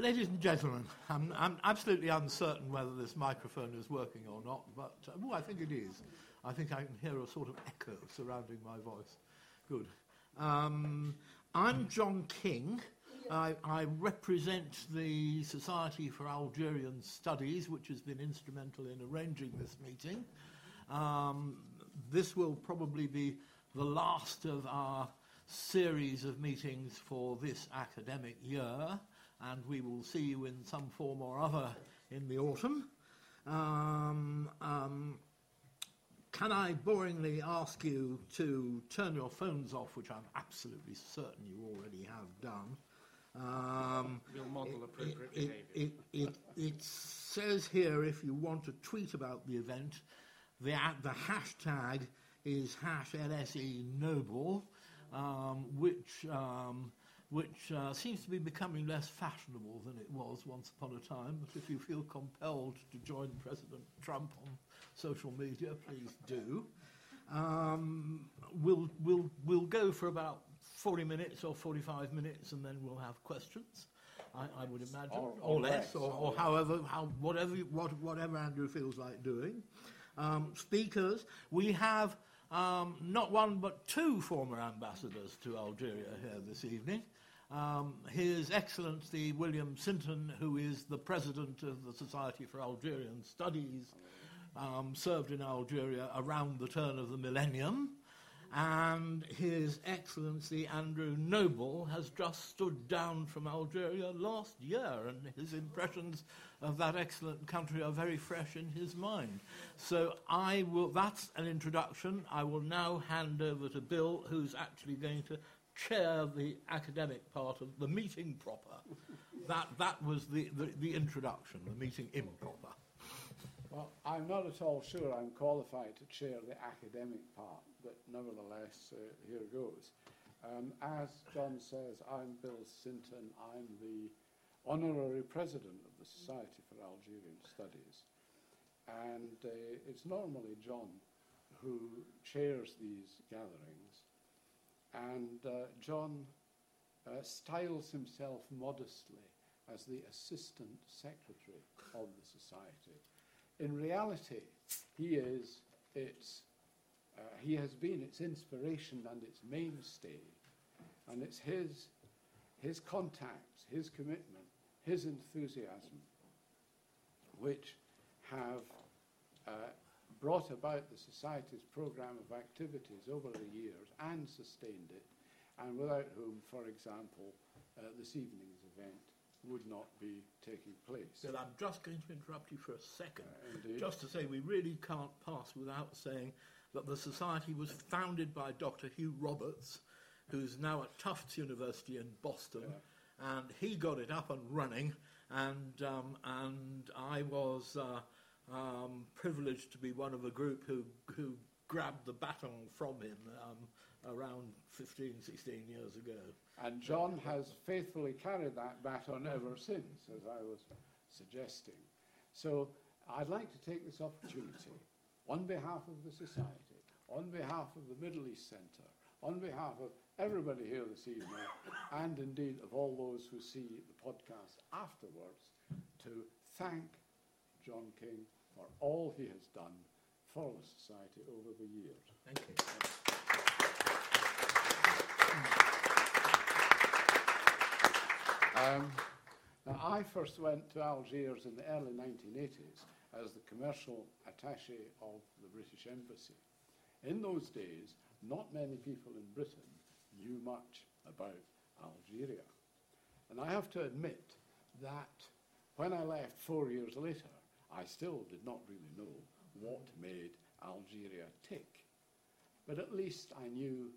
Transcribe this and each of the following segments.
Ladies and gentlemen, I'm, I'm, absolutely uncertain whether this microphone is working or not, but oh, I think it is. I think I can hear a sort of echo surrounding my voice. Good. Um, I'm John King. I, I, represent the Society for Algerian Studies, which has been instrumental in arranging this meeting. Um, this will probably be the last of our series of meetings for this academic year, and we will see you in some form or other in the autumn. Um, um, can I boringly ask you to turn your phones off, which I'm absolutely certain you already have done? Um, we'll model appropriate it, it, it, it, says here if you want to tweet about the event, the, the hashtag is hash LSE Noble, um, which, um, which uh, seems to be becoming less fashionable than it was once upon a time. But if you feel compelled to join President Trump on social media, please do. Um, we'll, we'll, we'll go for about 40 minutes or 45 minutes, and then we'll have questions. I, I would imagine, or, or, or less, or, or, however, how, whatever, what, whatever Andrew feels like doing. Um, speakers, we have um, not one but two former ambassadors to Algeria here this evening. Um, His Excellency William Sinton, who is the president of the Society for Algerian Studies, um, served in Algeria around the turn of the millennium and His Excellency Andrew Noble has just stood down from Algeria last year, and his impressions of that excellent country are very fresh in his mind. So I will. That's an introduction. I will now hand over to Bill, who's actually going to chair the academic part of the meeting proper. that that was the, the, the introduction, the meeting improper. Well, I'm not at all sure I'm qualified to chair the academic part but nevertheless, uh, here goes. Um, as John says, I'm Bill Sinton. I'm the honorary president of the Society for Algerian Studies. And uh, it's normally John who chairs these gatherings. And uh, John uh, styles himself modestly as the assistant secretary of the society. In reality, he is its uh, he has been its inspiration and its mainstay. And it's his, his contacts, his commitment, his enthusiasm, which have uh, brought about the Society's programme of activities over the years and sustained it, and without whom, for example, uh, this evening's event would not be taking place. Well, I'm just going to interrupt you for a second, uh, just to say we really can't pass without saying that the Society was founded by Dr. Hugh Roberts, who's now at Tufts University in Boston, yeah. and he got it up and running, and, um, and I was uh, um, privileged to be one of a group who, who grabbed the baton from him um, around 15, 16 years ago. And John has faithfully carried that baton ever since, as I was suggesting. So I'd like to take this opportunity on behalf of the Society, on behalf of the Middle East Centre, on behalf of everybody here this evening, and indeed of all those who see the podcast afterwards, to thank John King for all he has done for the Society over the years. Thank you. Um, now, I first went to Algiers in the early 1980s as the commercial attaché of the British Embassy. In those days, not many people in Britain knew much about Algeria. And I have to admit that when I left four years later, I still did not really know what made Algeria tick. But at least I knew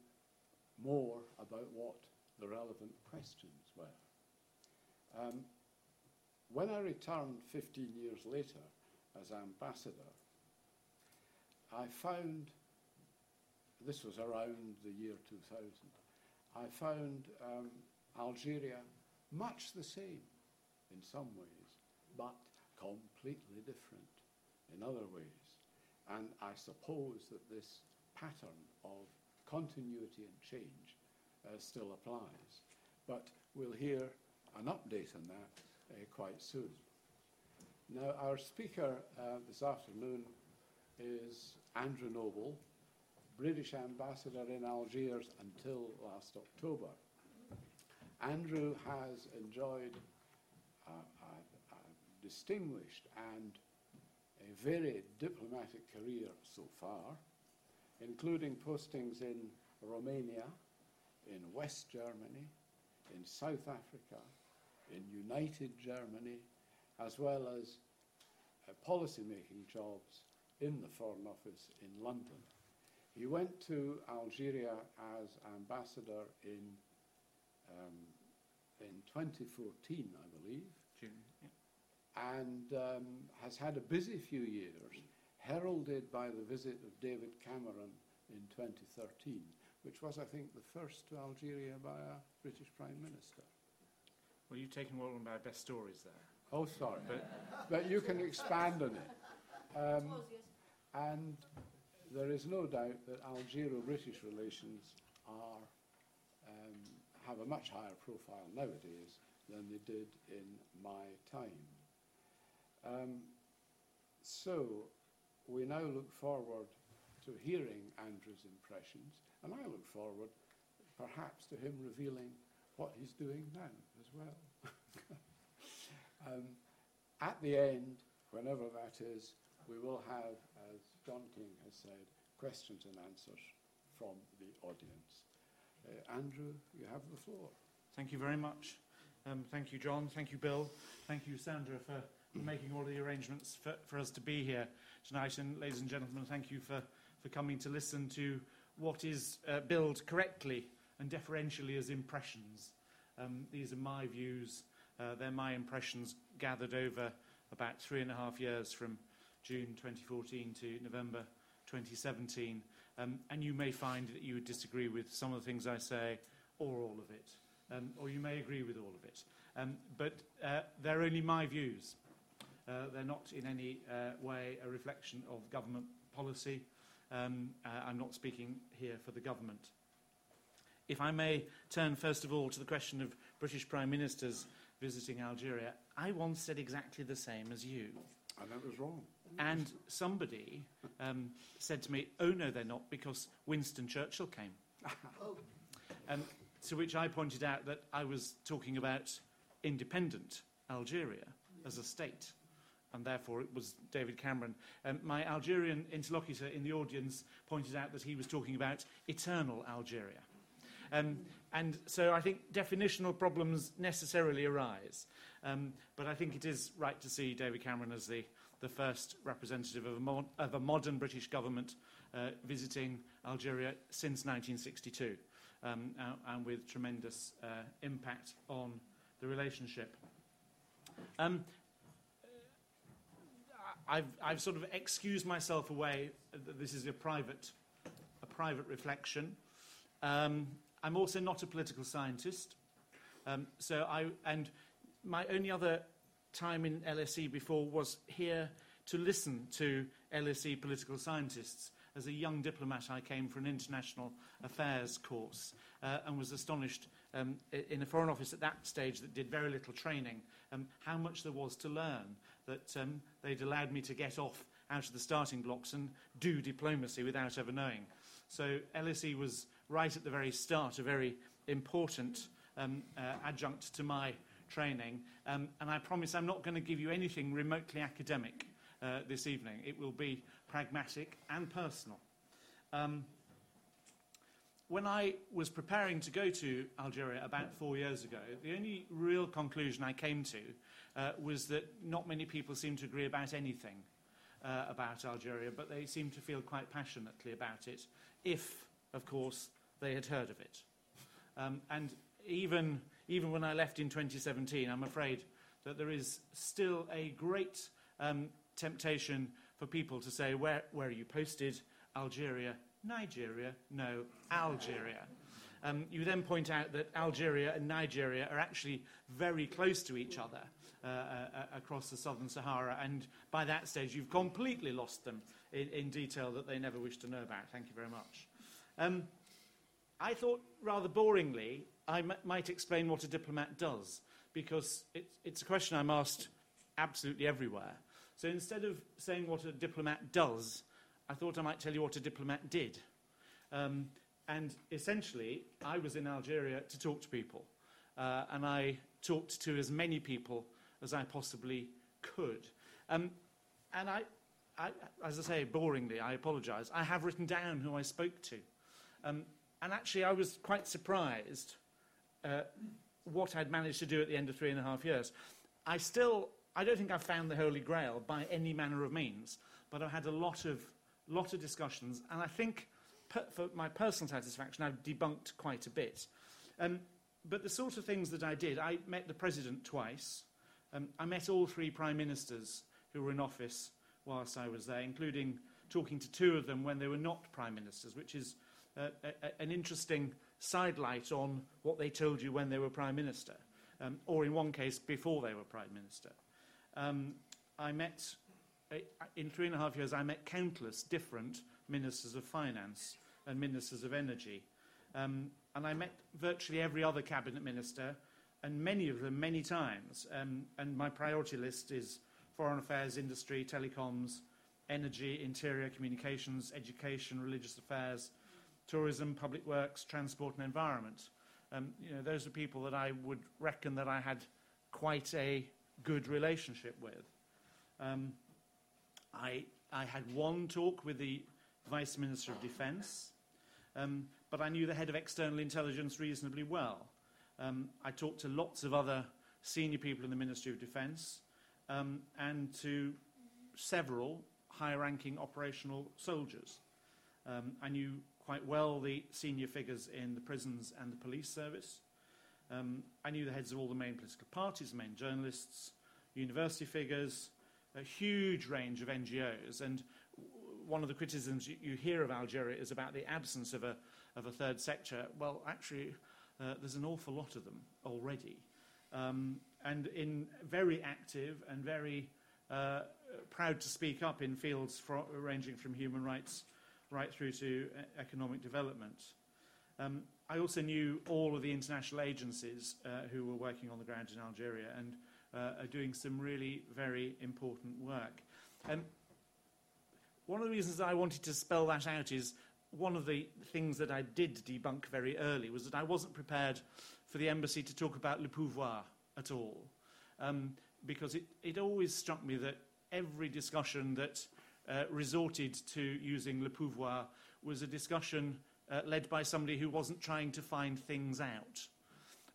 more about what the relevant questions were. Um, when I returned 15 years later, as ambassador, I found, this was around the year 2000, I found um, Algeria much the same in some ways, but completely different in other ways. And I suppose that this pattern of continuity and change uh, still applies. But we'll hear an update on that uh, quite soon. Now, our speaker uh, this afternoon is Andrew Noble, British ambassador in Algiers until last October. Andrew has enjoyed a, a, a distinguished and a very diplomatic career so far, including postings in Romania, in West Germany, in South Africa, in United Germany, as well as uh, policy-making jobs in the Foreign Office in London. He went to Algeria as ambassador in um, in 2014, I believe, June. Yeah. and um, has had a busy few years, heralded by the visit of David Cameron in 2013, which was, I think, the first to Algeria by a British Prime Minister. Well, you've taken one of my best stories there. Oh, sorry. But But you can expand on it. Um, and there is no doubt that Algero-British relations are, um, have a much higher profile nowadays than they did in my time. Um, so we now look forward to hearing Andrew's impressions, and I look forward perhaps to him revealing what he's doing now as well. Um, at the end, whenever that is, we will have, as John King has said, questions and answers from the audience. Uh, Andrew, you have the floor. thank you very much. Um, thank you, John. Thank you, Bill. Thank you, Sandra, for making all the arrangements for, for us to be here tonight. And ladies and gentlemen, thank you for, for coming to listen to what is uh, billed correctly and deferentially as impressions. Um, these are my views. Uh, they're my impressions gathered over about three and a half years from June 2014 to November 2017. Um, and you may find that you would disagree with some of the things I say or all of it. Um, or you may agree with all of it. Um, but uh, they're only my views. Uh, they're not in any uh, way a reflection of government policy. Um, uh, I'm not speaking here for the government. If I may turn first of all to the question of British Prime Ministers visiting Algeria, I once said exactly the same as you. And that was wrong. And somebody um, said to me, oh no, they're not, because Winston Churchill came. um, to which I pointed out that I was talking about independent Algeria as a state, and therefore it was David Cameron. Um, my Algerian interlocutor in the audience pointed out that he was talking about eternal Algeria. Um, and so I think definitional problems necessarily arise. Um, but I think it is right to see David Cameron as the, the first representative of a, of a modern British government uh, visiting Algeria since 1962 um, uh, and with tremendous uh, impact on the relationship. Um, I've, I've sort of excused myself away. This is a private, a private reflection. Um, I'm also not a political scientist. Um, so I, and my only other time in LSE before was here to listen to LSE political scientists. As a young diplomat, I came for an international affairs course uh, and was astonished um, in a foreign office at that stage that did very little training um, how much there was to learn. That um, they'd allowed me to get off out of the starting blocks and do diplomacy without ever knowing. So LSE was right at the very start a very important um, uh, adjunct to my training. Um, and I promise I'm not going to give you anything remotely academic uh, this evening. It will be pragmatic and personal. Um, when I was preparing to go to Algeria about four years ago, the only real conclusion I came to uh, was that not many people seem to agree about anything uh, about Algeria, but they seem to feel quite passionately about it, if, of course, they had heard of it. Um, and even, even when I left in 2017, I'm afraid that there is still a great um, temptation for people to say, where, where are you posted? Algeria, Nigeria, no, Algeria. Um, you then point out that Algeria and Nigeria are actually very close to each other uh, uh, across the southern Sahara, and by that stage you've completely lost them in, in detail that they never wish to know about. Thank you very much. Um, I thought rather boringly I m- might explain what a diplomat does, because it, it's a question I'm asked absolutely everywhere. So instead of saying what a diplomat does, I thought I might tell you what a diplomat did. Um, and essentially, I was in Algeria to talk to people. Uh, and I talked to as many people as I possibly could. Um, and I, I, as I say, boringly, I apologise, I have written down who I spoke to. Um, and actually, I was quite surprised uh, what I'd managed to do at the end of three and a half years. I still, I don't think I've found the Holy Grail by any manner of means, but I've had a lot of, lot of discussions, and I think per, for my personal satisfaction, I've debunked quite a bit. Um, but the sort of things that I did, I met the President twice. Um, I met all three Prime Ministers who were in office whilst I was there, including talking to two of them when they were not Prime Ministers, which is an interesting sidelight on what they told you when they were Prime Minister, um, or in one case, before they were Prime Minister. Um, I met, uh, in three and a half years, I met countless different Ministers of Finance and Ministers of Energy. Um, and I met virtually every other Cabinet Minister, and many of them many times. Um, and my priority list is foreign affairs, industry, telecoms, energy, interior, communications, education, religious affairs, tourism, public works, transport and environment. Um, you know, those are people that I would reckon that I had quite a good relationship with. Um, I, I had one talk with the Vice Minister of Defence, um, but I knew the head of external intelligence reasonably well. Um, I talked to lots of other senior people in the Ministry of Defence um, and to several high-ranking operational soldiers. Um, I knew quite well the senior figures in the prisons and the police service. Um, I knew the heads of all the main political parties, the main journalists, university figures, a huge range of NGOs. And one of the criticisms you, you hear of Algeria is about the absence of a, of a third sector. Well, actually, uh, there's an awful lot of them already. Um, and in very active and very uh, proud to speak up in fields for, ranging from human rights right through to economic development. Um, I also knew all of the international agencies uh, who were working on the ground in Algeria and uh, are doing some really very important work. Um, one of the reasons I wanted to spell that out is one of the things that I did debunk very early was that I wasn't prepared for the embassy to talk about le pouvoir at all. Um, because it, it always struck me that every discussion that uh, resorted to using le pouvoir was a discussion uh, led by somebody who wasn't trying to find things out.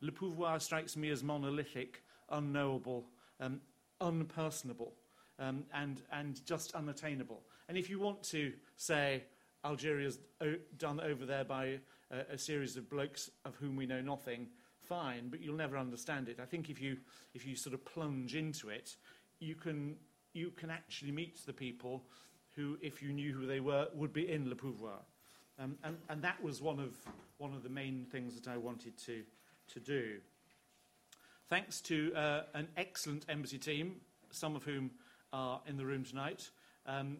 Le pouvoir strikes me as monolithic, unknowable, um, unpersonable, um, and, and just unattainable. And if you want to say Algeria's done over there by a, a series of blokes of whom we know nothing, fine, but you'll never understand it. I think if you, if you sort of plunge into it, you can you can actually meet the people who, if you knew who they were, would be in Le Pouvoir. Um, and, and that was one of, one of the main things that I wanted to, to do. Thanks to uh, an excellent embassy team, some of whom are in the room tonight, um,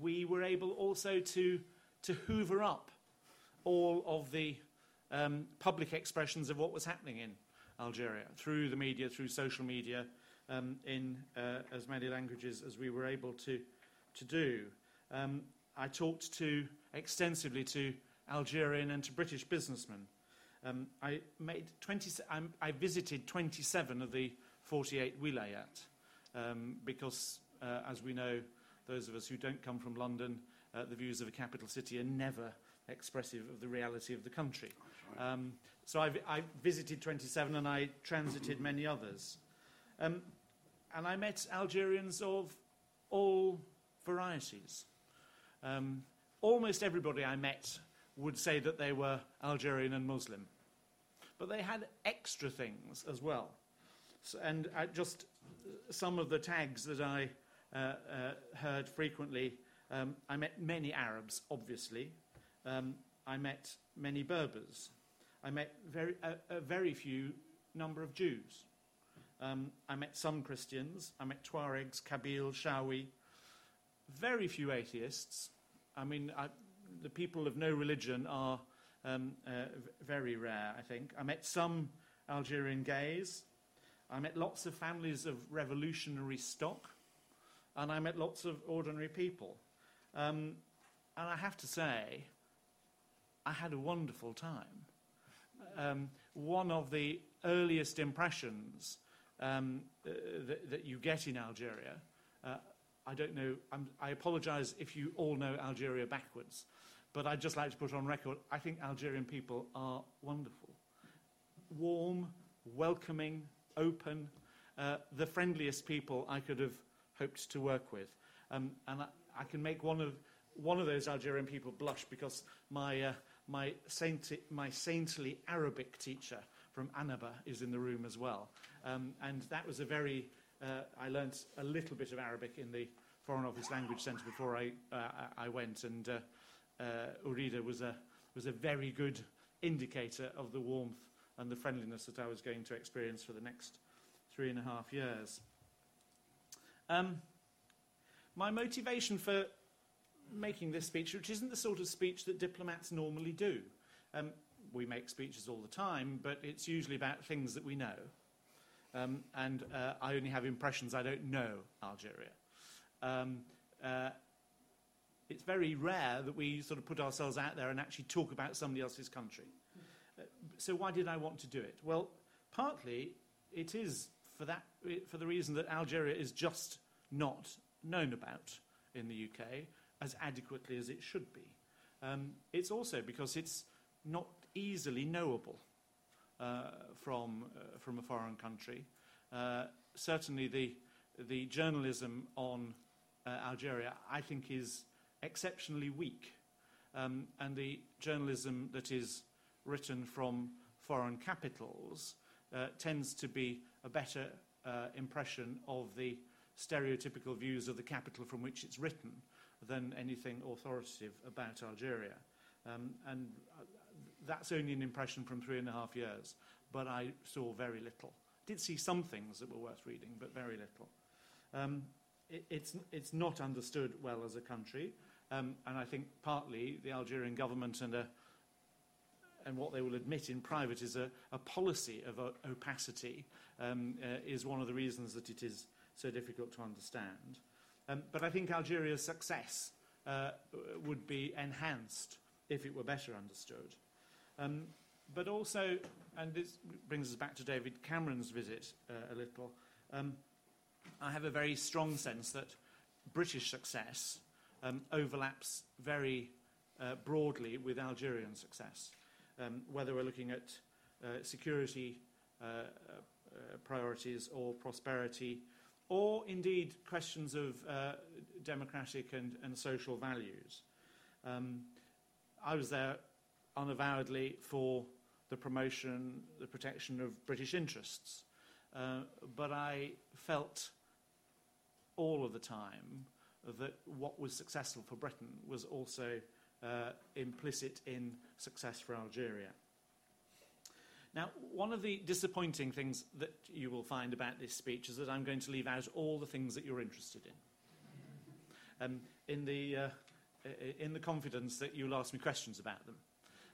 we were able also to, to hoover up all of the um, public expressions of what was happening in Algeria through the media, through social media, um, in uh, as many languages as we were able to, to do. Um, I talked to extensively to Algerian and to British businessmen. Um, I, made 20, I visited 27 of the 48 wilayat um, because, uh, as we know, those of us who don't come from London, uh, the views of a capital city are never expressive of the reality of the country. Um, so I, I visited 27 and I transited many others. Um, and I met Algerians of all varieties. Um, almost everybody I met would say that they were Algerian and Muslim. But they had extra things as well. So, and I just some of the tags that I uh, uh, heard frequently, um, I met many Arabs, obviously. Um, I met many Berbers. I met very, a very few number of Jews. Um, I met some Christians. I met Tuaregs, Kabyle, Shawi. Very few atheists. I mean, I, the people of no religion are um, uh, very rare, I think. I met some Algerian gays, I met lots of families of revolutionary stock, and I met lots of ordinary people. Um, and I have to say, I had a wonderful time. Um, one of the earliest impressions um, uh, that, that, you get in Algeria, uh, I don't know, I'm, I apologize if you all know Algeria backwards, but I'd just like to put on record I think Algerian people are wonderful. Warm, welcoming, open, uh, the friendliest people I could have hoped to work with. Um, and I, I, can make one of, one of those Algerian people blush because my, uh, my, saint, my saintly Arabic teacher from Annaba is in the room as well. Um, and that was a very, uh, I learnt a little bit of Arabic in the Foreign Office Language Centre before I, uh, I went. And uh, uh, Urida was a, was a very good indicator of the warmth and the friendliness that I was going to experience for the next three and a half years. Um, my motivation for making this speech, which isn't the sort of speech that diplomats normally do, um, we make speeches all the time, but it's usually about things that we know. Um, and uh, I only have impressions, I don't know Algeria. Um, uh, it's very rare that we sort of put ourselves out there and actually talk about somebody else's country. Uh, so why did I want to do it? Well, partly it is for, that, for the reason that Algeria is just not known about in the UK as adequately as it should be. Um, it's also because it's not easily knowable uh, from, uh, from a foreign country. Uh, certainly the, the journalism on uh, Algeria, I think, is exceptionally weak. Um, and the journalism that is written from foreign capitals uh, tends to be a better impression of the stereotypical views of the capital from which it's written than anything authoritative about Algeria. Um, and that's only an impression from three and a half years, but I saw very little. Did see some things that were worth reading, but very little. Um, it, it's, it's not understood well as a country, um, and I think partly the Algerian government and a and what they will admit in private is a, a policy of opacity um, uh, is one of the reasons that it is so difficult to understand. Um, but I think Algeria's success uh, would be enhanced if it were better understood. Um, but also, and this brings us back to David Cameron's visit uh, a little, um, I have a very strong sense that British success um, overlaps very uh, broadly with Algerian success um, whether we're looking at uh, security uh, uh, priorities or prosperity, or indeed questions of uh, democratic and, and, social values. Um, I was there unavowedly for the promotion, the protection of British interests, uh, but I felt all of the time that what was successful for Britain was also uh, implicit in success for Algeria. Now, one of the disappointing things that you will find about this speech is that I'm going to leave out all the things that you're interested in, um, in, the, uh, in the confidence that you'll ask me questions about them.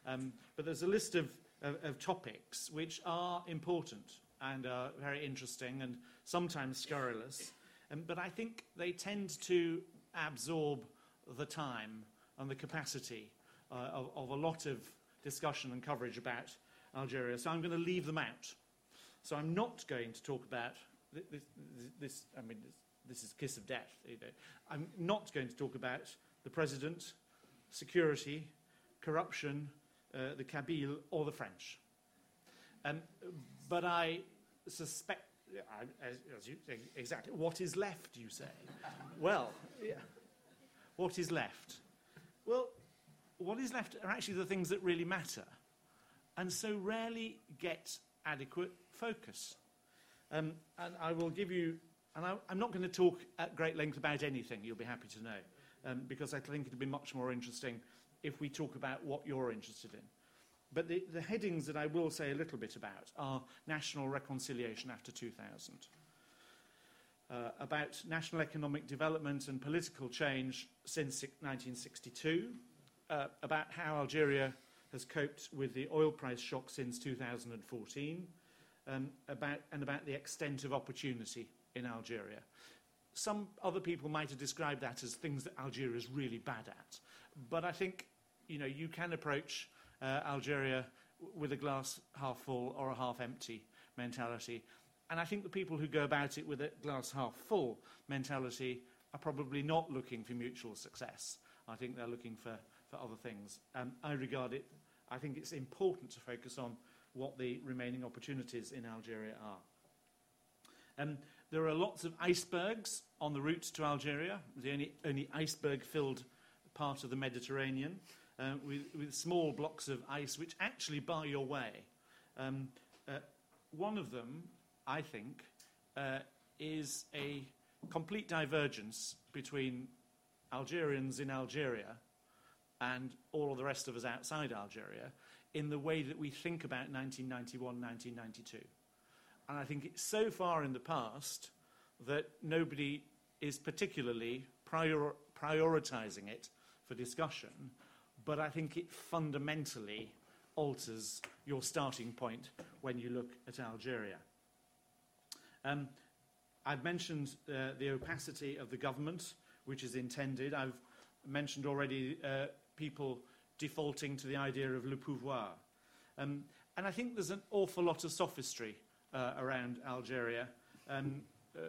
Um, but there's a list of, of, of, topics which are important and are very interesting and sometimes scurrilous, um, but I think they tend to absorb the time and the capacity uh, of, of, a lot of discussion and coverage about Algeria. So I'm going to leave them out. So I'm not going to talk about this, this, I mean, this, this, is kiss of death. I'm not going to talk about the president, security, corruption, uh, the Kabyle, or the French. Um, but I suspect, as, as you, exactly, what is left, you say? well, yeah. what is left? Well, what is left are actually the things that really matter, and so rarely get adequate focus. Um, and I will give you, and I, am not going to talk at great length about anything, you'll be happy to know, um, because I think it'll be much more interesting if we talk about what you're interested in. But the, the headings that I will say a little bit about are national reconciliation after 2000 uh, about national economic development and political change since 1962, uh, about how Algeria has coped with the oil price shock since 2014, um, about, and about the extent of opportunity in Algeria. Some other people might have described that as things that Algeria is really bad at. But I think you know, you can approach uh, Algeria with a glass half full or a half empty mentality. And I think the people who go about it with a glass half full mentality are probably not looking for mutual success. I think they're looking for, for other things. Um, I regard it, I think it's important to focus on what the remaining opportunities in Algeria are. Um, there are lots of icebergs on the route to Algeria, the only, only iceberg filled part of the Mediterranean uh, with, with small blocks of ice which actually bar your way. Um, uh, one of them, I think, uh, is a complete divergence between Algerians in Algeria and all of the rest of us outside Algeria in the way that we think about 1991, 1992. And I think it's so far in the past that nobody is particularly prior- prioritizing it for discussion but I think it fundamentally alters your starting point when you look at Algeria. Um, I've mentioned uh, the opacity of the government, which is intended. I've mentioned already uh, people defaulting to the idea of le pouvoir. Um, and I think there's an awful lot of sophistry uh, around Algeria um, uh,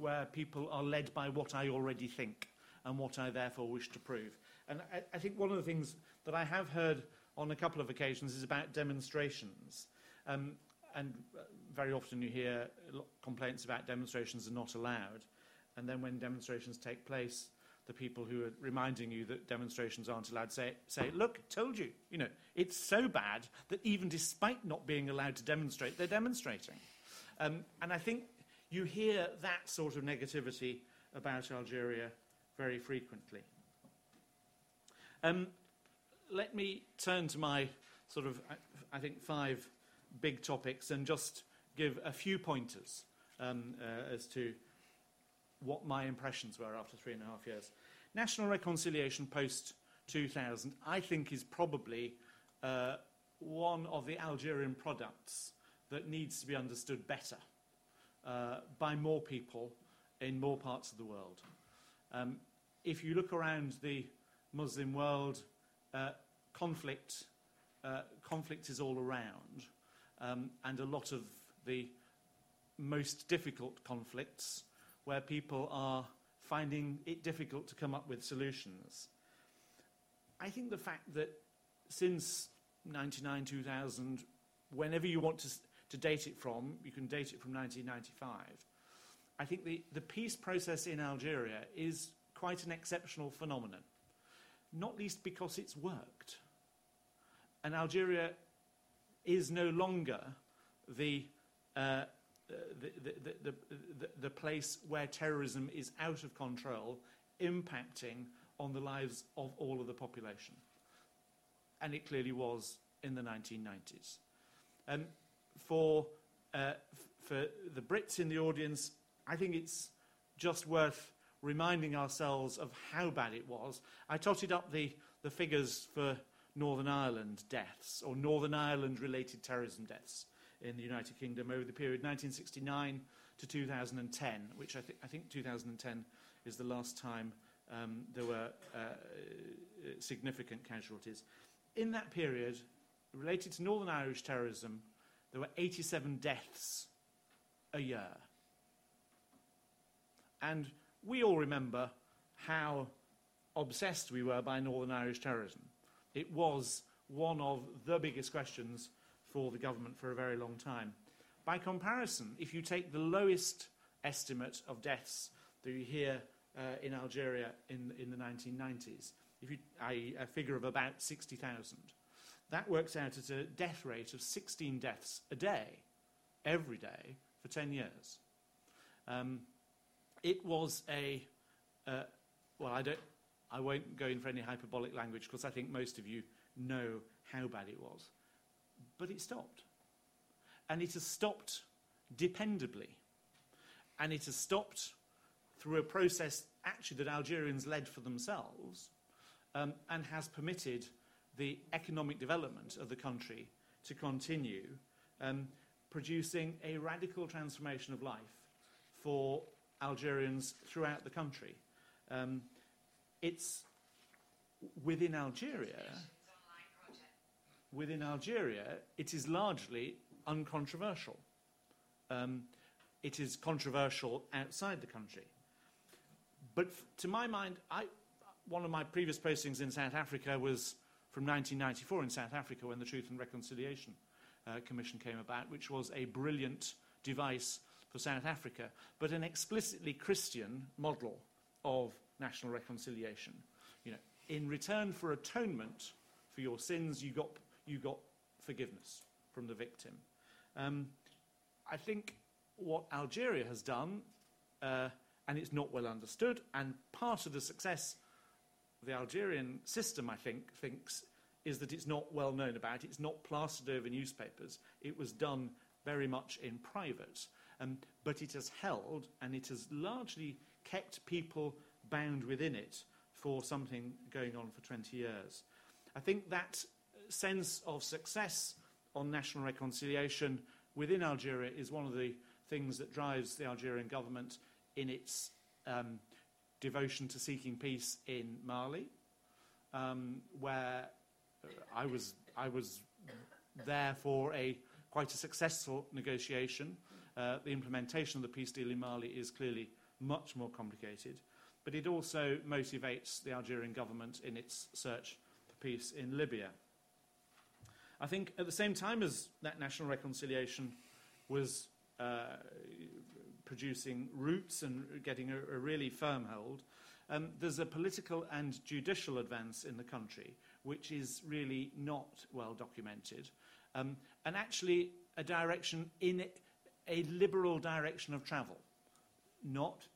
where people are led by what I already think and what I therefore wish to prove. And I, I think one of the things that I have heard on a couple of occasions is about demonstrations. Um, and uh, very often you hear complaints about demonstrations are not allowed. And then when demonstrations take place, the people who are reminding you that demonstrations aren't allowed say, say, look, told you. You know, it's so bad that even despite not being allowed to demonstrate, they're demonstrating. Um, and I think you hear that sort of negativity about Algeria very frequently. Um, let me turn to my sort of, I think, five big topics and just give a few pointers um, uh, as to what my impressions were after three and a half years. National reconciliation post 2000, I think, is probably uh, one of the Algerian products that needs to be understood better uh, by more people in more parts of the world. Um, if you look around the Muslim world, uh, conflict, uh, conflict is all around, um, and a lot of the most difficult conflicts where people are finding it difficult to come up with solutions. I think the fact that since 99, 2000, whenever you want to, to date it from, you can date it from 1995. I think the, the peace process in Algeria is quite an exceptional phenomenon not least because it's worked. And Algeria is no longer the, uh, the, the, the, the, place where terrorism is out of control, impacting on the lives of all of the population. And it clearly was in the 1990s. Um, for, uh, for the Brits in the audience, I think it's just worth reminding ourselves of how bad it was. I totted up the, the figures for Northern Ireland deaths, or Northern Ireland related terrorism deaths in the United Kingdom over the period 1969 to 2010, which I, th- I think 2010 is the last time um, there were uh, significant casualties. In that period, related to Northern Irish terrorism, there were 87 deaths a year. And we all remember how obsessed we were by Northern Irish terrorism. It was one of the biggest questions for the government for a very long time. By comparison, if you take the lowest estimate of deaths that you hear uh, in Algeria in, in the 1990s, if you, figure of about 60,000, that works out at a death rate of 16 deaths a day, every day, for 10 years. Um, it was a, uh, well, I, don't, I won't go in for any hyperbolic language because I think most of you know how bad it was. But it stopped. And it has stopped dependably. And it has stopped through a process actually that Algerians led for themselves um, and has permitted the economic development of the country to continue. Um, producing a radical transformation of life for Algerians throughout the country. Um, it's within Algeria. Within Algeria, it is largely uncontroversial. Um, it is controversial outside the country. But to my mind, I, one of my previous postings in South Africa was from 1994 in South Africa when the Truth and Reconciliation uh, Commission came about, which was a brilliant device for South Africa, but an explicitly Christian model of national reconciliation. You know, in return for atonement for your sins, you got, you got forgiveness from the victim. Um, I think what Algeria has done, uh, and it's not well understood, and part of the success the Algerian system, I think, thinks, is that it's not well known about. It's not plastered over newspapers. It was done very much in private. Um, but it has held, and it has largely kept people bound within it for something going on for 20 years. I think that sense of success on national reconciliation within Algeria is one of the things that drives the Algerian government in its um, devotion to seeking peace in Mali, um, where I was, I was there for a quite a successful negotiation. Uh, the implementation of the peace deal in Mali is clearly much more complicated, but it also motivates the Algerian government in its search for peace in Libya. I think at the same time as that national reconciliation was uh, producing roots and getting a, a really firm hold, um, there's a political and judicial advance in the country which is really not well documented, um, and actually a direction in a liberal direction of travel. Not,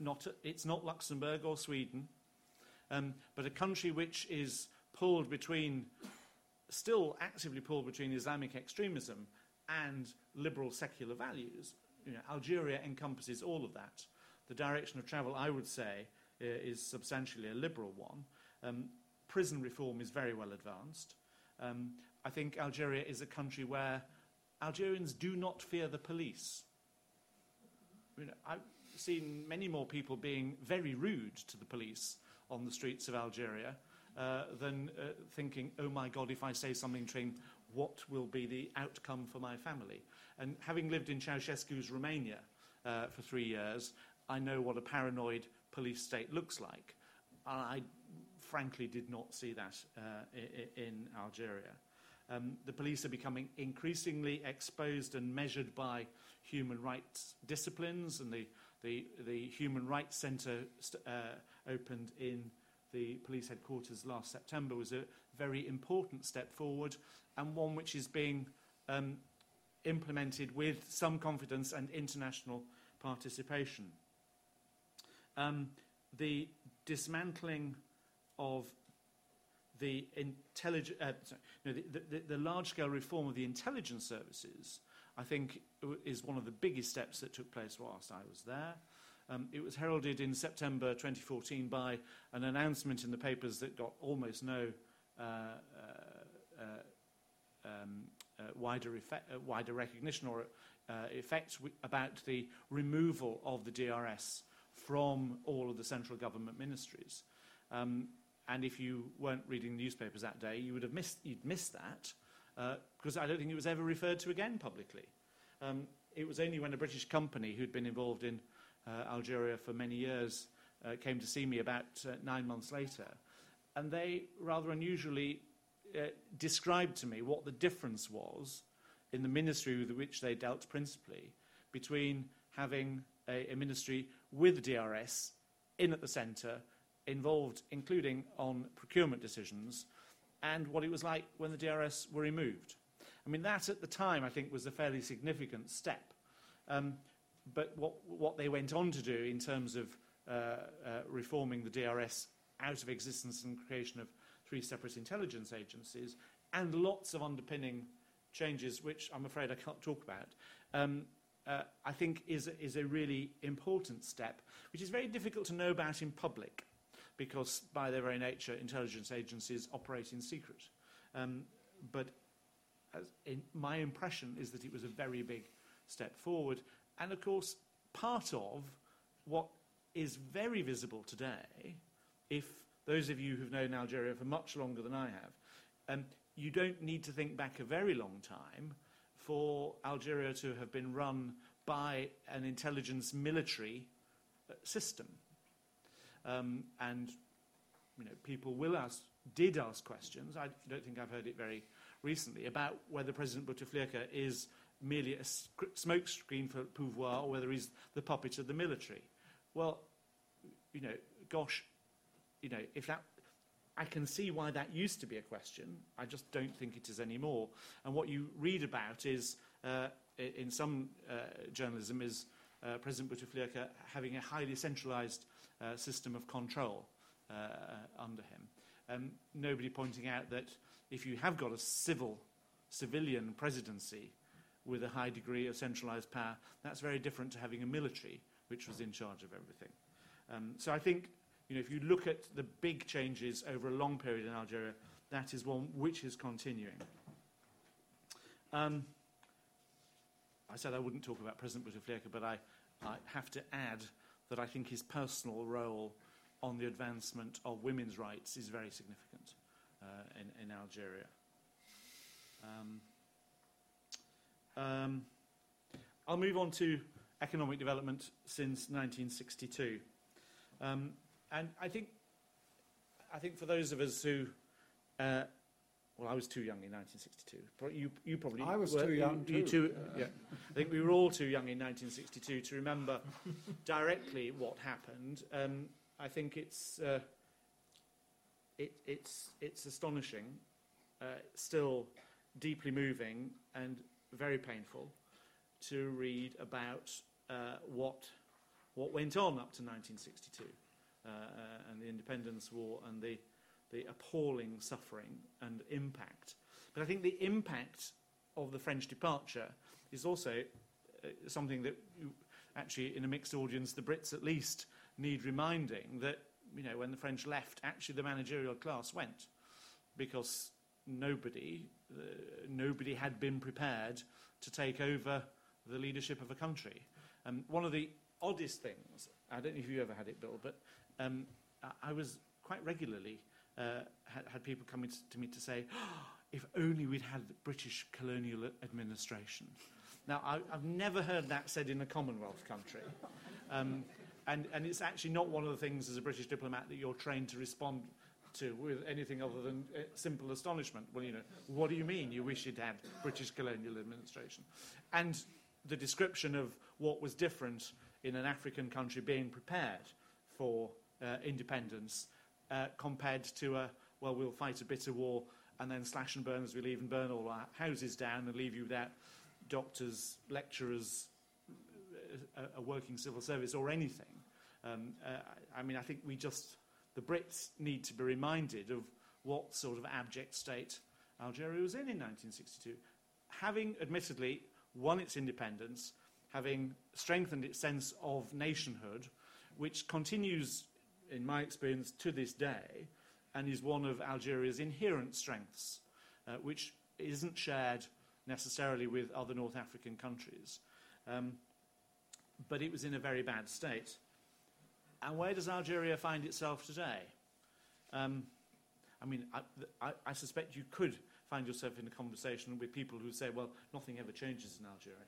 not, it's not Luxembourg or Sweden, um, but a country which is pulled between, still actively pulled between Islamic extremism and liberal secular values. You know, Algeria encompasses all of that. The direction of travel, I would say, uh, is substantially a liberal one. Um, prison reform is very well advanced. Um, I think Algeria is a country where Algerians do not fear the police. I've seen many more people being very rude to the police on the streets of Algeria uh, than uh, thinking, oh my God, if I say something to him, what will be the outcome for my family? And having lived in Ceausescu's Romania uh, for three years, I know what a paranoid police state looks like. And I frankly did not see that uh, in Algeria. Um, the police are becoming increasingly exposed and measured by human rights disciplines, and the, the, the Human Rights Centre uh, opened in the police headquarters last September was a very important step forward and one which is being um, implemented with some confidence and international participation. Um, the dismantling of the, intellig- uh, sorry, no, the, the, the large-scale reform of the intelligence services, I think, is one of the biggest steps that took place whilst I was there. Um, it was heralded in September 2014 by an announcement in the papers that got almost no uh, uh, uh um, uh, wider, effect, uh, wider recognition or effect about the removal of the DRS from all of the central government ministries. Um, and if you weren't reading newspapers that day, you would have missed, you'd missed that, uh, because I don't think it was ever referred to again publicly. Um, it was only when a British company who'd been involved in uh, Algeria for many years uh, came to see me about uh, nine months later, and they rather unusually uh, described to me what the difference was in the ministry with which they dealt principally between having a, a ministry with DRS in at the centre involved, including on procurement decisions, and what it was like when the DRS were removed. I mean, that at the time, I think, was a fairly significant step. Um, but what, what they went on to do in terms of uh, uh, reforming the DRS out of existence and creation of three separate intelligence agencies, and lots of underpinning changes, which I'm afraid I can't talk about, um, uh, I think is, is a really important step, which is very difficult to know about in public because by their very nature, intelligence agencies operate in secret. Um, but in, my impression is that it was a very big step forward. And of course, part of what is very visible today, if those of you who've known Algeria for much longer than I have, um, you don't need to think back a very long time for Algeria to have been run by an intelligence military system. Um, and you know, people will ask, did ask questions. I don't think I've heard it very recently about whether President Bouteflika is merely a smokescreen for pouvoir or whether he's the puppet of the military. Well, you know, gosh, you know, if that, I can see why that used to be a question. I just don't think it is anymore. And what you read about is, uh, in some uh, journalism, is uh, President Bouteflika having a highly centralized uh, system of control uh, uh, under him. Um, nobody pointing out that if you have got a civil, civilian presidency with a high degree of centralized power, that's very different to having a military which was in charge of everything. Um, so I think, you know, if you look at the big changes over a long period in Algeria, that is one which is continuing. Um, I said I wouldn't talk about President Bouteflika, but I, I have to add that I think his personal role on the advancement of women's rights is very significant uh, in, in Algeria. Um, um, I'll move on to economic development since 1962. Um, and I think, I think for those of us who, uh, well, I was too young in 1962. You, you probably I was were, too young you, you too. too yeah. I think we were all too young in 1962 to remember directly what happened. Um, I think it's uh, it, it's it's astonishing, uh, still deeply moving and very painful to read about uh, what what went on up to 1962 uh, uh, and the Independence War and the the appalling suffering and impact. But I think the impact of the French departure is also uh, something that you, actually, in a mixed audience, the Brits at least need reminding that you know when the French left, actually the managerial class went because nobody uh, nobody had been prepared to take over the leadership of a country. Um, one of the oddest things, I don't know if you ever had it, Bill, but um, I, I was quite regularly uh, had, had people coming to me to say, oh, if only we'd had the British colonial administration. Now, I, I've never heard that said in a Commonwealth country. Um, and, and it's actually not one of the things as a British diplomat that you're trained to respond to with anything other than uh, simple astonishment. Well, you know, what do you mean you wish you'd had British colonial administration? And the description of what was different in an African country being prepared for uh, independence uh, compared to a, well, we'll fight a bitter war and then slash and burn as we leave and burn all our houses down and leave you without doctors, lecturers, a, a working civil service or anything. Um, uh, I mean, I think we just, the Brits need to be reminded of what sort of abject state Algeria was in in 1962. Having admittedly won its independence, having strengthened its sense of nationhood, which continues, in my experience, to this day, and is one of Algeria's inherent strengths, uh, which isn't shared necessarily with other North African countries. Um, but it was in a very bad state. And where does Algeria find itself today? Um, I mean, I, I, I suspect you could find yourself in a conversation with people who say, well, nothing ever changes in Algeria.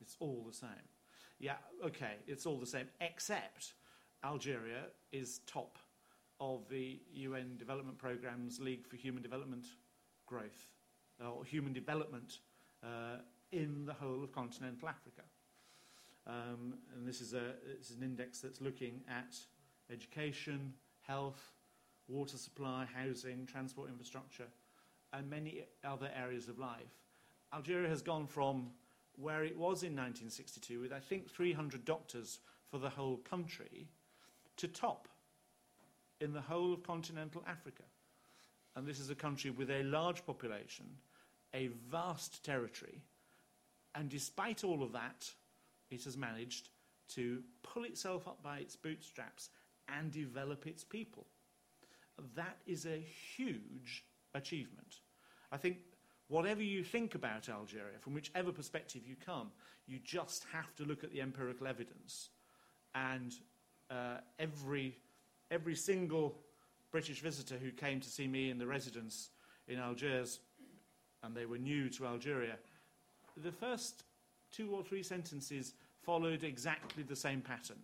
It's all the same. Yeah, okay, it's all the same, except Algeria is top of the UN Development Programme's League for Human Development Growth, or Human Development uh, in the whole of continental Africa. Um, and this is, a, this is an index that's looking at education, health, water supply, housing, transport infrastructure, and many other areas of life. Algeria has gone from where it was in 1962 with, I think, 300 doctors for the whole country to top in the whole of continental Africa. And this is a country with a large population, a vast territory, and despite all of that, it has managed to pull itself up by its bootstraps and develop its people. That is a huge achievement. I think whatever you think about Algeria, from whichever perspective you come, you just have to look at the empirical evidence. And uh, every, every single British visitor who came to see me in the residence in Algiers, and they were new to Algeria, the first two or three sentences followed exactly the same pattern.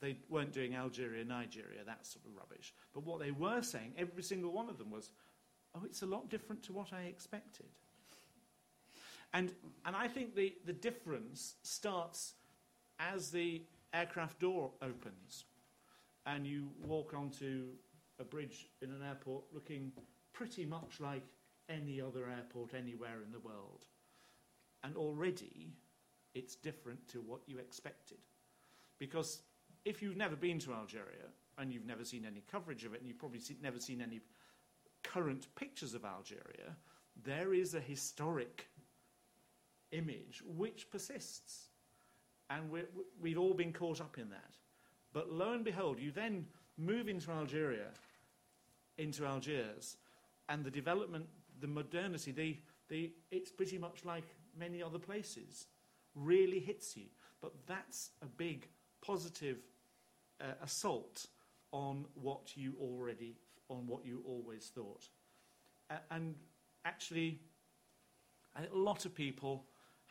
They weren't doing Algeria, Nigeria, that sort of rubbish. But what they were saying, every single one of them was, oh, it's a lot different to what I expected. And, and I think the, the difference starts as the aircraft door opens and you walk onto a bridge in an airport looking pretty much like any other airport anywhere in the world. And already it's different to what you expected. Because if you've never been to Algeria and you've never seen any coverage of it and you've probably never seen any current pictures of Algeria, there is a historic image which persists. And we we've all been caught up in that. But lo and behold, you then move into Algeria, into Algiers, and the development, the modernity, the, the, it's pretty much like many other places, really hits you. But that's a big positive uh, assault on what you already, on what you always thought. And actually, a lot of people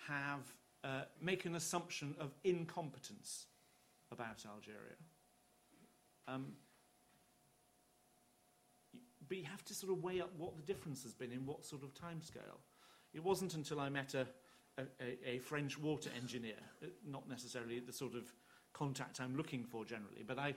have uh, make an assumption of incompetence about Algeria. Um, but you have to sort of weigh up what the difference has been in what sort of timescale. It wasn't until I met a, a, a French water engineer, uh, not necessarily the sort of contact I'm looking for generally, but I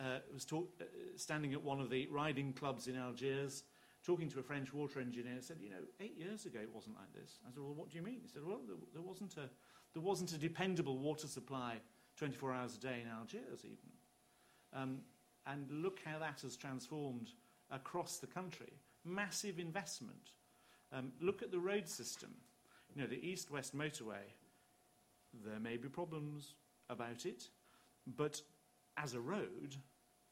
uh, was talk, uh, standing at one of the riding clubs in Algiers, talking to a French water engineer, said, you know, eight years ago it wasn't like this. I said, well, what do you mean? He said, well, there, there, wasn't, a, there wasn't a dependable water supply 24 hours a day in Algiers even. Um, and look how that has transformed across the country. Massive investment. Um, look at the road system. You know, the east-west motorway, there may be problems about it, but as a road,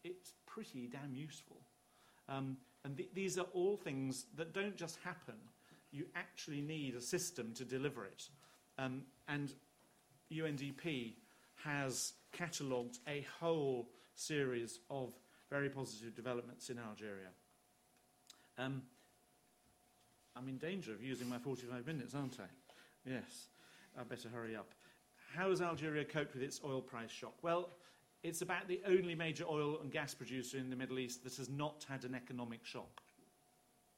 it's pretty damn useful. Um, and th these are all things that don't just happen. You actually need a system to deliver it. Um, and UNDP has catalogued a whole series of very positive developments in Algeria. Um, I'm in danger of using my 45 minutes, aren't I? Yes, I better hurry up. How has Algeria coped with its oil price shock? Well, it's about the only major oil and gas producer in the Middle East that has not had an economic shock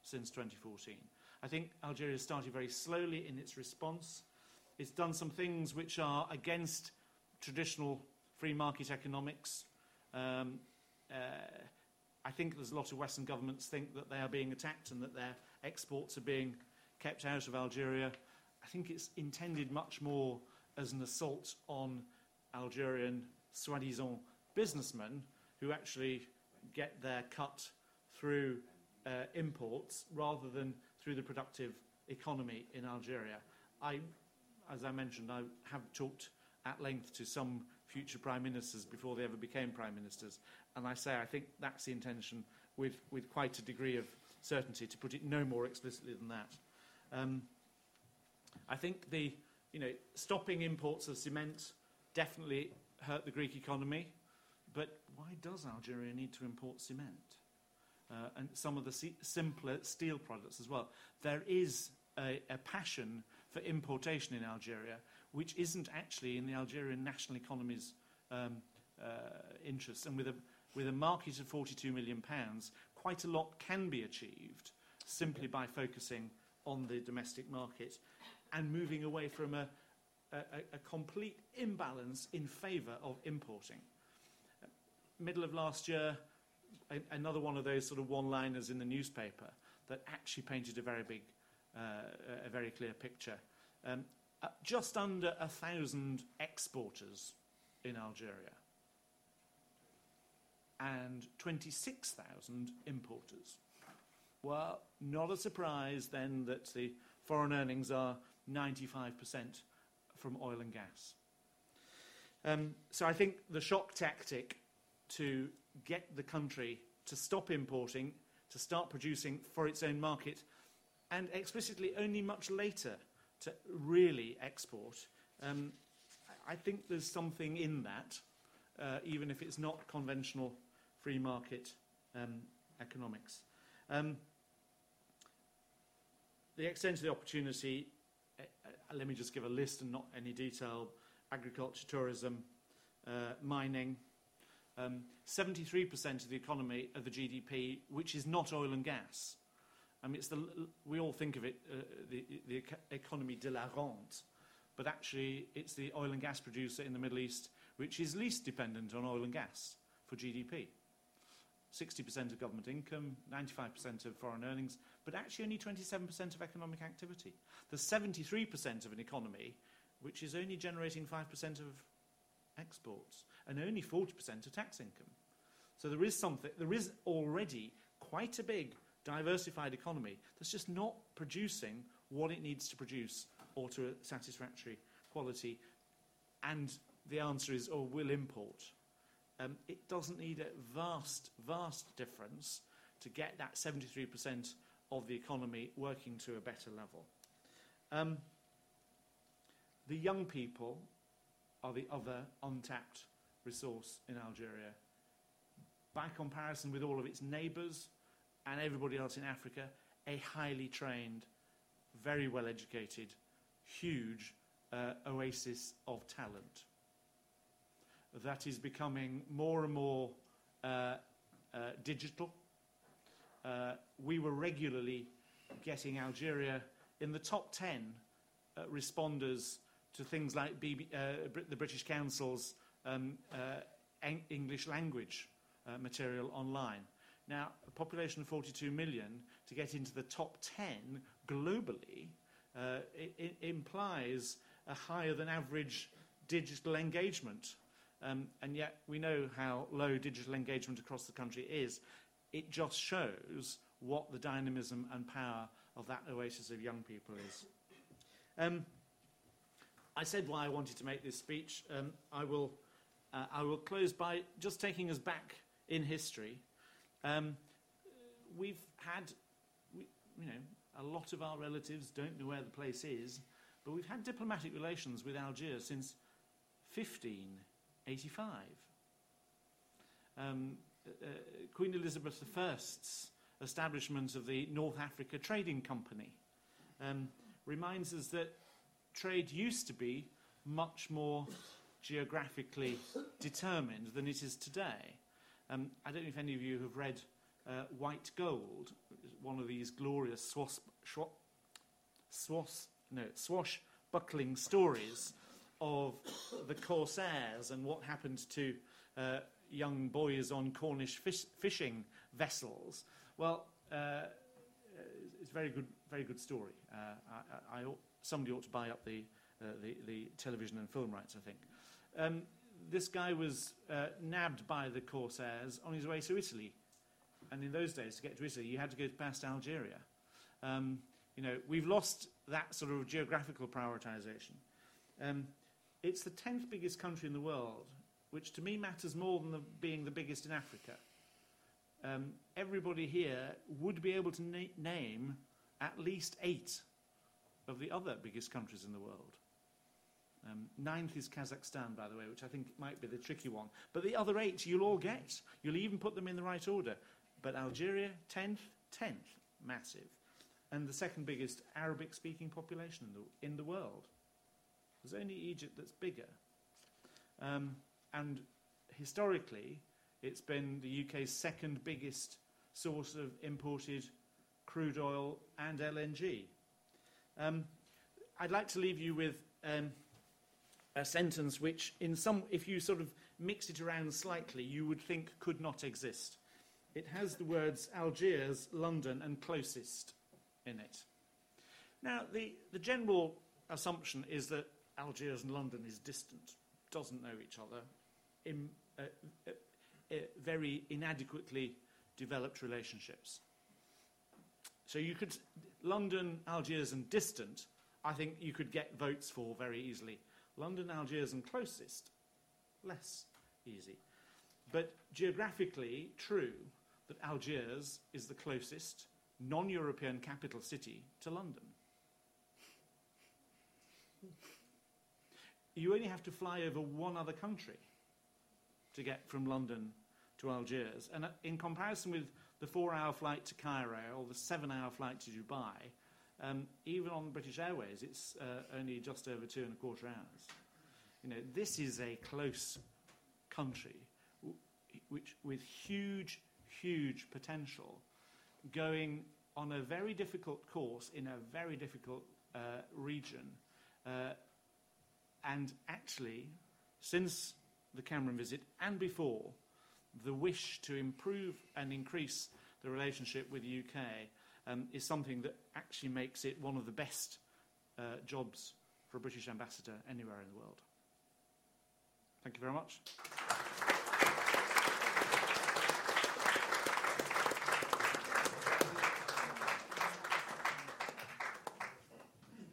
since 2014. I think Algeria started very slowly in its response. It's done some things which are against traditional free market economics. Um, uh, I think there's a lot of Western governments think that they are being attacked and that their exports are being kept out of Algeria. I think it's intended much more as an assault on Algerian soi-disant businessmen who actually get their cut through uh, imports rather than through the productive economy in Algeria. I, as I mentioned, I have talked at length to some future prime ministers before they ever became prime ministers, and I say I think that's the intention with, with quite a degree of certainty, to put it no more explicitly than that. Um, I think the, you know, stopping imports of cement definitely hurt the Greek economy, but why does Algeria need to import cement? Uh, and some of the simpler steel products as well. There is a, a passion for importation in Algeria, which isn't actually in the Algerian national economy's um, uh, interests. And with a, with a market of 42 million pounds, quite a lot can be achieved simply by focusing on the domestic market and moving away from a, a, a complete imbalance in favour of importing. Middle of last year, another one of those sort of one-liners in the newspaper that actually painted a very big, uh, a very clear picture. Um, uh, just under a thousand exporters in Algeria and 26,000 importers. Well, not a surprise then that the foreign earnings are 95% from oil and gas. Um, so I think the shock tactic to get the country to stop importing, to start producing for its own market, and explicitly only much later to really export. Um, I think there's something in that, uh, even if it's not conventional free market um, economics. Um, the extent of the opportunity, let me just give a list and not any detail. Agriculture, tourism, uh, mining, um, 73% of the economy of the GDP, which is not oil and gas. I mean, it's the, we all think of it, uh, the, the economy de la rente, but actually it's the oil and gas producer in the Middle East which is least dependent on oil and gas for GDP. 60% of government income, 95% of foreign earnings, but actually only 27% of economic activity. There's 73% of an economy which is only generating 5% of exports and only 40% of tax income. So there is something, there is already quite a big diversified economy that's just not producing what it needs to produce or to a satisfactory quality. And the answer is, oh, we'll import. Um, it doesn't need a vast, vast difference to get that 73% of the economy working to a better level. Um, the young people are the other untapped resource in Algeria. By comparison with all of its neighbours and everybody else in Africa, a highly trained, very well educated, huge uh, oasis of talent that is becoming more and more uh, uh, digital. Uh, we were regularly getting Algeria in the top 10 uh, responders to things like uh, the British Council's um, uh, English language material online. Now, a population of 42 million, to get into the top 10 globally, it, it implies a higher than average digital engagement um, and yet we know how low digital engagement across the country is. It just shows what the dynamism and power of that oasis of young people is. Um, I said why I wanted to make this speech. Um, I, will, uh, I will close by just taking us back in history. Um, we've had, we, you know, a lot of our relatives don't know where the place is, but we've had diplomatic relations with Algiers since 15 85. Um, uh, uh, Queen Elizabeth I's establishment of the North Africa Trading Company um, reminds us that trade used to be much more geographically determined than it is today. Um, I don't know if any of you have read uh, White Gold, one of these glorious swash, swash, no, swashbuckling stories of the Corsairs and what happened to uh, young boys on Cornish fish, fishing vessels. Well, uh, it's a very good, very good story. Uh, I, I, somebody ought to buy up the, uh, the, the, television and film rights, I think. Um, this guy was uh, nabbed by the Corsairs on his way to Italy. And in those days, to get to Italy, you had to go past Algeria. Um, you know, we've lost that sort of geographical prioritization. Um, it's the 10th biggest country in the world, which to me matters more than the, being the biggest in Africa. Um, everybody here would be able to na name at least eight of the other biggest countries in the world. Um, ninth is Kazakhstan, by the way, which I think might be the tricky one. But the other eight you'll all get. You'll even put them in the right order. But Algeria, 10th, 10th, massive. And the second biggest Arabic speaking population in the, in the world. There's only Egypt that's bigger. Um, and historically, it's been the UK's second biggest source of imported crude oil and LNG. Um, I'd like to leave you with um, a sentence which, in some, if you sort of mix it around slightly, you would think could not exist. It has the words Algiers, London, and closest in it. Now, the, the general assumption is that Algiers and London is distant, doesn't know each other, in uh, uh, uh, very inadequately developed relationships. So you could, London, Algiers, and distant, I think you could get votes for very easily. London, Algiers, and closest, less easy. But geographically, true that Algiers is the closest non European capital city to London. You only have to fly over one other country to get from London to Algiers. And uh, in comparison with the four hour flight to Cairo or the seven hour flight to Dubai, um, even on British Airways, it's uh, only just over two and a quarter hours. You know, this is a close country which, with huge, huge potential going on a very difficult course in a very difficult uh, region. Uh, and actually, since the Cameron visit and before, the wish to improve and increase the relationship with the UK um, is something that actually makes it one of the best uh, jobs for a British ambassador anywhere in the world. Thank you very much.